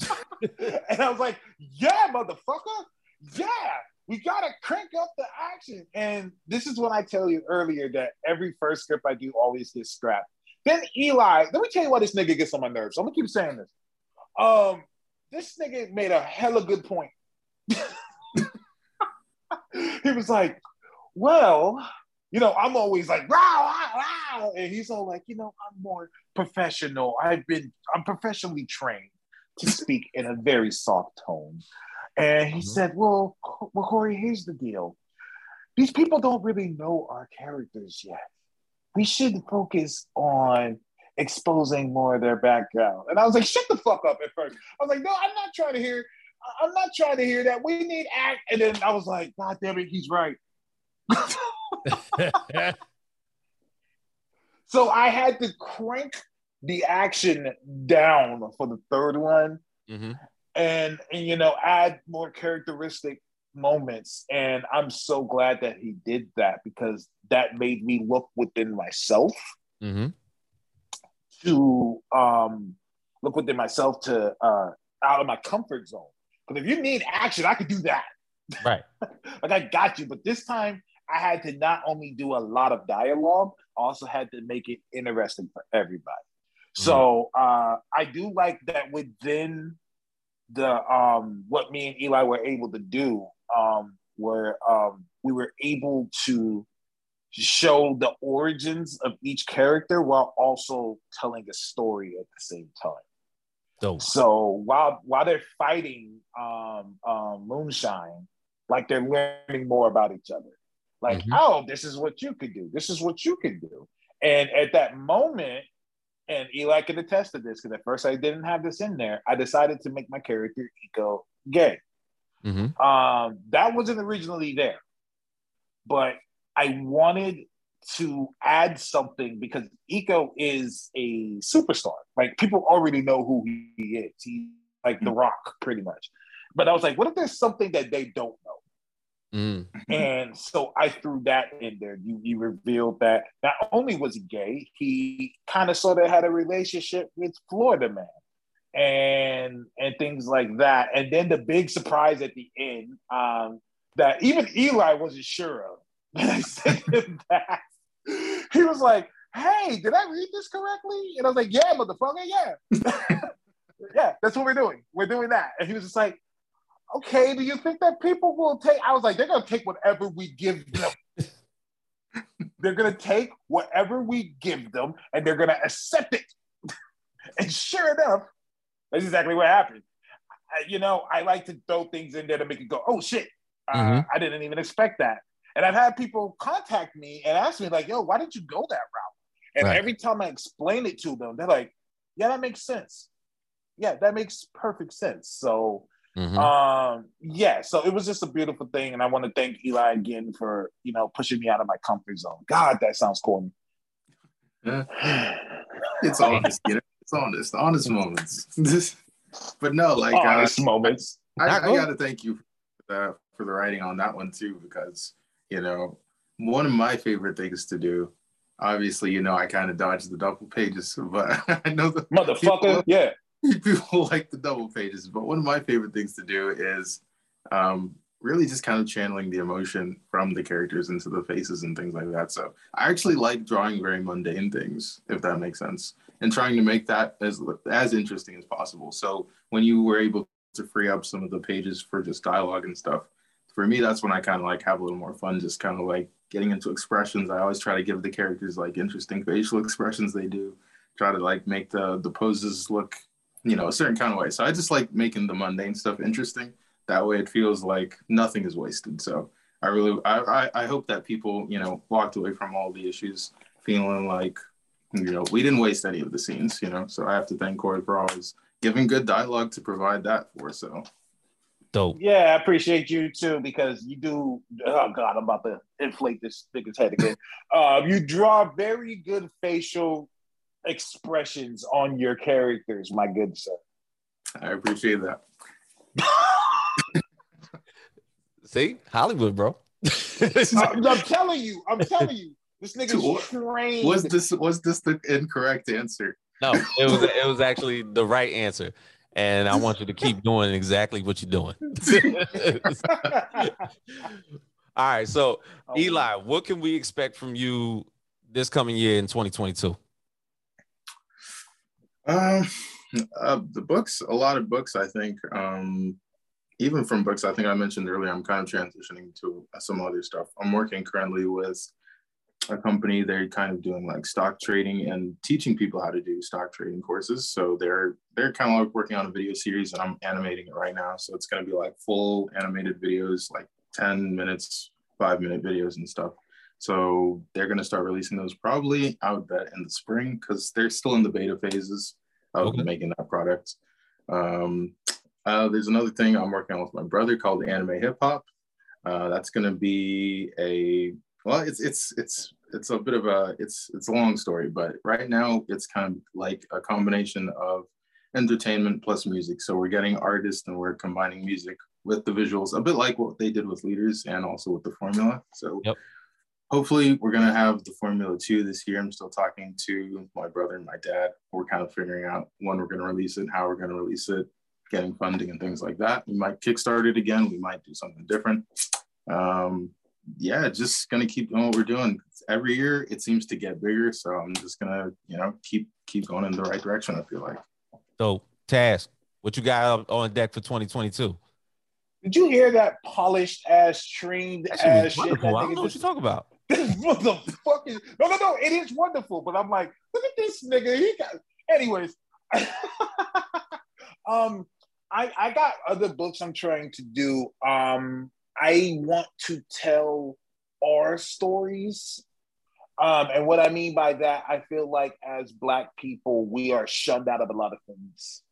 and I was like, Yeah, motherfucker. Yeah, we gotta crank up the action. And this is when I tell you earlier that every first script I do always gets scrapped. Then Eli, let me tell you why this nigga gets on my nerves. I'm gonna keep saying this. Um, this nigga made a hella good point. he was like, well, you know, I'm always like, wow, wow, wow. And he's all like, you know, I'm more professional. I've been, I'm professionally trained to speak in a very soft tone. And he mm-hmm. said, well, well, Corey, here's the deal. These people don't really know our characters yet. We should focus on exposing more of their background. And I was like, shut the fuck up at first. I was like, no, I'm not trying to hear I'm not trying to hear that. We need act. And then I was like, God damn it, he's right. so I had to crank the action down for the third one mm-hmm. And, and, you know, add more characteristic moments. And I'm so glad that he did that because that made me look within myself mm-hmm. to um, look within myself to uh, out of my comfort zone. But if you need action, I could do that. Right. like I got you. But this time I had to not only do a lot of dialogue, also had to make it interesting for everybody. Mm-hmm. So uh, I do like that within the um, what me and Eli were able to do, um, where um, we were able to show the origins of each character while also telling a story at the same time. Dope. So while while they're fighting um, um, Moonshine, like they're learning more about each other. Like, mm-hmm. oh, this is what you could do. This is what you can do. And at that moment, and Eli can attest to this because at first I didn't have this in there. I decided to make my character Iko gay. Mm-hmm. Um, that wasn't originally there, but I wanted to add something because Iko is a superstar. Like people already know who he is. He's like the rock pretty much. But I was like, what if there's something that they don't know? Mm. And so I threw that in there. You, you revealed that not only was he gay, he kind of sort of had a relationship with Florida Man and and things like that. And then the big surprise at the end um, that even Eli wasn't sure of. I said that he was like, hey, did I read this correctly? And I was like, yeah, motherfucker, yeah. yeah, that's what we're doing. We're doing that. And he was just like, okay, do you think that people will take? I was like, they're going to take whatever we give them. they're going to take whatever we give them and they're going to accept it. and sure enough, that's exactly what happened. I, you know, I like to throw things in there to make it go, oh shit, uh, mm-hmm. I didn't even expect that. And I've had people contact me and ask me, like, yo, why did you go that route? And right. every time I explain it to them, they're like, yeah, that makes sense. Yeah, that makes perfect sense. So Mm-hmm. Um, yeah, so it was just a beautiful thing, and I want to thank Eli again for you know pushing me out of my comfort zone. God, that sounds corny. Yeah. it's honest, you know? it's honest, honest moments. but no, like honest uh, moments. I, I, I got to thank you for the, for the writing on that one too, because you know one of my favorite things to do. Obviously, you know I kind of dodged the double pages, but I know the motherfucker. People, yeah, people like the double pages, but one of my favorite things to do is um, really just kind of channeling the emotion from the characters into the faces and things like that. So I actually like drawing very mundane things, if that makes sense, and trying to make that as as interesting as possible. So when you were able to free up some of the pages for just dialogue and stuff, for me that's when I kind of like have a little more fun, just kind of like getting into expressions. I always try to give the characters like interesting facial expressions they do. Try to like make the the poses look you know, a certain kind of way. So I just like making the mundane stuff interesting. That way it feels like nothing is wasted. So I really, I, I, I hope that people, you know, walked away from all the issues feeling like, you know, we didn't waste any of the scenes, you know. So I have to thank Corey for always giving good dialogue to provide that for. So dope. Yeah, I appreciate you too because you do. Oh God, I'm about to inflate this nigga's head again. uh, you draw very good facial expressions on your characters, my good sir. I appreciate that. See, Hollywood, bro. I'm, I'm, telling you, I'm telling you, this nigga's trained. Was this was this the incorrect answer? No, it was it was actually the right answer. And I want you to keep doing exactly what you're doing. All right. So, oh, Eli, what can we expect from you this coming year in 2022? Um, uh, the books, a lot of books, I think. Um, even from books, I think I mentioned earlier, I'm kind of transitioning to some other stuff. I'm working currently with a company. They're kind of doing like stock trading and teaching people how to do stock trading courses. So they're they're kind of like working on a video series, and I'm animating it right now. So it's going to be like full animated videos, like 10 minutes, five minute videos and stuff. So they're going to start releasing those probably, I would bet, in the spring because they're still in the beta phases of okay. making that product. Um, uh, there's another thing I'm working on with my brother called Anime Hip Hop. Uh, that's going to be a well, it's it's it's it's a bit of a it's it's a long story, but right now it's kind of like a combination of entertainment plus music. So we're getting artists and we're combining music with the visuals, a bit like what they did with leaders and also with the formula. So yep hopefully we're going to have the formula 2 this year. I'm still talking to my brother and my dad. We're kind of figuring out when we're going to release it how we're going to release it getting funding and things like that. We might kickstart it again. We might do something different. Um, yeah just going to keep doing what we're doing. Every year it seems to get bigger so i'm just going to you know keep keep going in the right direction i feel like. So task what you got on deck for 2022 did you hear that polished ass, trained ass shit? I don't know what you talk about what the fuck is no no no it is wonderful but i'm like look at this nigga he got anyways. Um i i got other books i'm trying to do. Um i want to tell our stories. Um and what i mean by that i feel like as black people we are shunned out of a lot of things.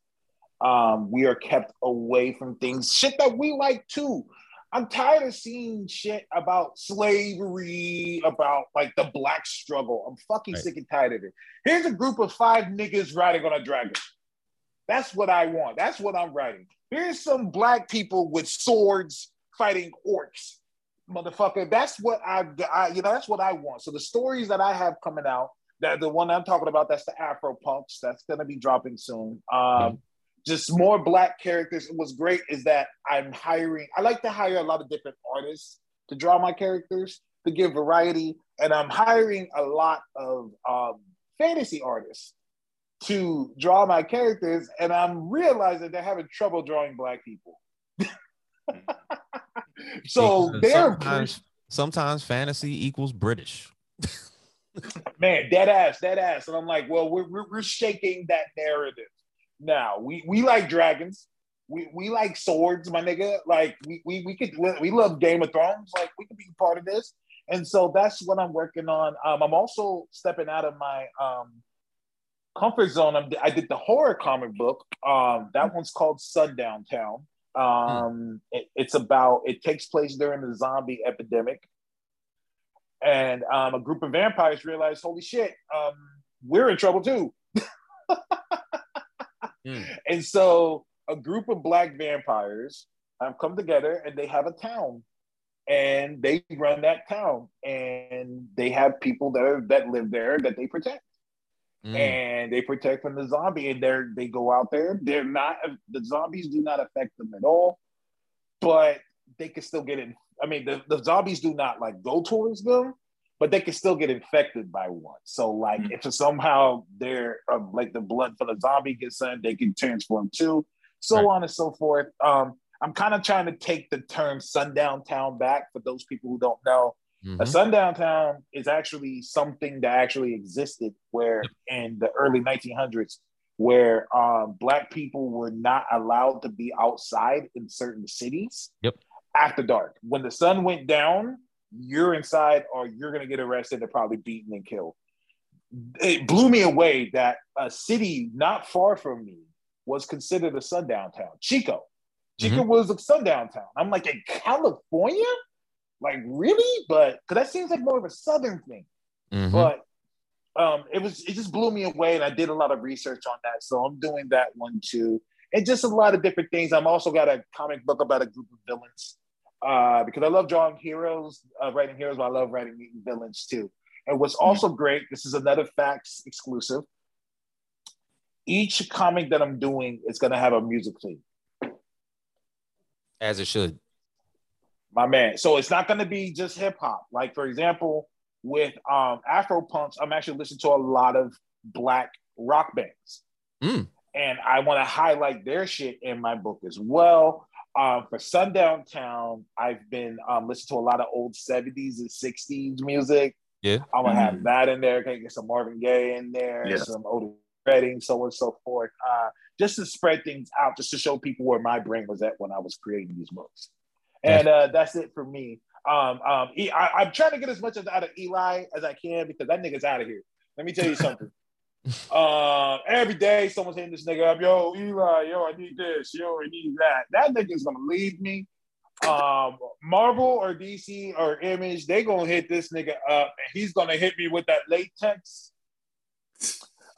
Um we are kept away from things. Shit that we like too I'm tired of seeing shit about slavery, about like the black struggle. I'm fucking right. sick and tired of it. Here's a group of five niggas riding on a dragon. That's what I want. That's what I'm writing. Here's some black people with swords fighting orcs. Motherfucker, that's what I, I you know, that's what I want. So the stories that I have coming out, that the one I'm talking about, that's the Afro Punks. That's gonna be dropping soon. Um, just more black characters. What's great is that I'm hiring, I like to hire a lot of different artists to draw my characters to give variety. And I'm hiring a lot of um, fantasy artists to draw my characters. And I'm realizing they're having trouble drawing black people. so they're sometimes, sometimes fantasy equals British. Man, dead ass, dead ass. And I'm like, well, we're, we're shaking that narrative now we we like dragons. We we like swords, my nigga. Like we we we could we love Game of Thrones. Like we could be part of this. And so that's what I'm working on. Um, I'm also stepping out of my um, comfort zone. I'm, i did the horror comic book. Um, that one's called Sundown Town. Um, it, it's about it takes place during the zombie epidemic, and um, a group of vampires realize, holy shit, um, we're in trouble too. Mm. And so a group of black vampires have come together and they have a town. And they run that town. And they have people that are, that live there that they protect. Mm. and they protect from the zombie. And they're they go out there. They're not the zombies do not affect them at all. But they can still get in. I mean the, the zombies do not like go towards them but they can still get infected by one so like Mhm. if somehow they're um, like the blood from the zombie gets in they can transform too so Right. on and so forth um i'm kind of trying to take the term sundown town back for those people who don't know a Mhm. sundown town is actually something that actually existed where in the early 1900s where um, black people were not allowed to be outside in certain cities Yep. after dark when the sun went down you're inside or you're going to get arrested and probably beaten and killed. It blew me away that a city not far from me was considered a sundown town chico. Chico was a sundown town. I'm like in california? Like really? But because that seems like more of a southern thing. Mhm. but um it was it just blew me away and i did a lot of research on that. So i'm doing that one too. And just a lot of different things. I'm also got a comic book about a group of villains uh because i love drawing heroes uh, writing heroes but i love writing villains too and what's also great this is another FAQs exclusive each comic that i'm doing is going to have a music theme As it should. my man. So it's not going to be just hip hop. Like for example, with um, Afro punks, I'm actually listening to a lot of black rock bands, Mm. and I want to highlight their shit in my book as well. Um, for Sundown Town, I've been um, listening to a lot of old 70s and 60s music. Yeah. I'm gonna have Mhm. that in there. Can get some Marvin Gaye in there, Yeah. some Otis Redding, so on and so forth. Uh, just to spread things out, just to show people where my brain was at when I was creating these books. And uh, that's it for me. Um, um, I, am trying to get as much as out of Eli as I can because that nigga's out of here. Let me tell you something. Uh, every day someone's hitting this nigga up. Yo, Eli, yo, I need this. Yo, I need that. That nigga's gonna leave me. Um, Marvel or DC or Image, they gonna hit this nigga up, and he's gonna hit me with that latex.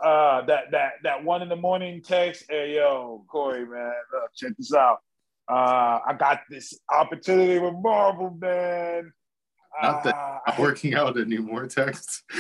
Uh, that that that one in the morning text. Hey, yo, Corey, man, look, check this out. Uh, I got this opportunity with Marvel, man. Not that- Uh, Not working out anymore, text.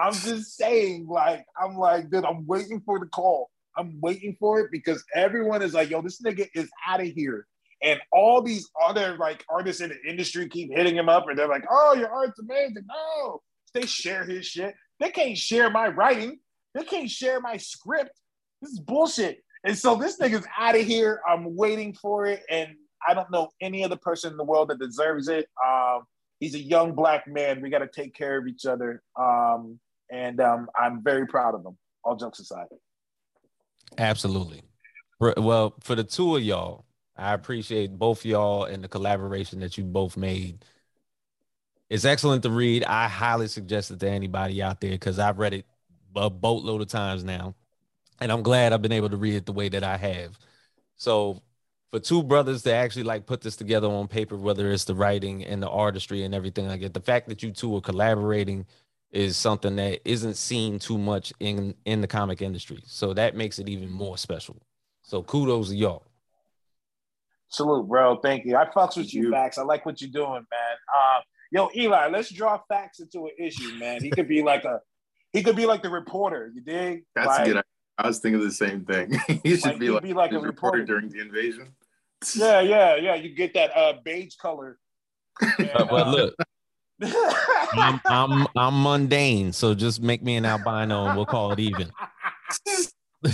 I'm just saying, like, I'm like, dude, I'm waiting for the call. I'm waiting for it because everyone is like, yo, this nigga is out of here. And all these other like artists in the industry keep hitting him up and they're like, oh, your art's amazing. No, they share his shit. They can't share my writing. They can't share my script. This is bullshit. And so this nigga's out of here. I'm waiting for it. And I don't know any other person in the world that deserves it. Um, he's a young black man. We got to take care of each other. Um, and um, I'm very proud of them. All jokes aside. Absolutely. Well, for the two of y'all, I appreciate both y'all and the collaboration that you both made. It's excellent to read. I highly suggest it to anybody out there because I've read it a boatload of times now. And I'm glad I've been able to read it the way that I have. So for two brothers to actually like put this together on paper, whether it's the writing and the artistry and everything like that, the fact that you two are collaborating is something that isn't seen too much in in the comic industry. So that makes it even more special. So kudos to y'all. Salute, bro. Thank you. I fucks with you, You- Facts. I like what you're doing, man. Uh, yo, Eli, let's draw FAQs into an issue, man. He could be like a, he could be like the reporter. You dig? That's like, good. I was thinking the same thing. he should Like, be like, be like a reporter reporter. during the invasion. Yeah, yeah, yeah. You get that uh, beige color. And, But, but uh, look, I'm, I'm I'm mundane, so just make me an albino and we'll call it even.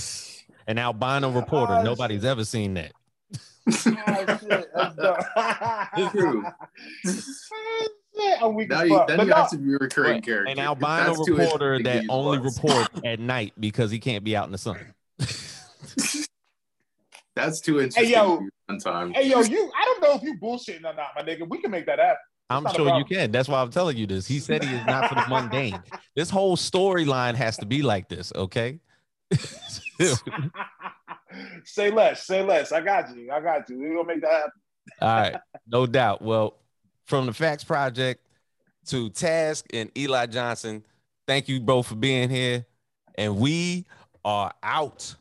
an albino reporter. Oh, Nobody's ever seen that. Oh, shit, that's dope. True. Shit, I'm weak now you, then But you no, have to be a recurring Right. character. An albino that's reporter that only use reports at night because he can't be out in the sun. That's too interesting. Hey yo. One time. hey, yo, you, I don't know if you bullshitting or not, my nigga. We can make that happen. I'm sure you can. That's why I'm telling you this. He said he is not for the mundane. This whole storyline has to be like this, okay? say less, say less. I got you. I got you. We're gonna make that happen. All right, no doubt. Well, from the FAQs Project to Task and Eli Johnson, thank you both for being here. And we are out.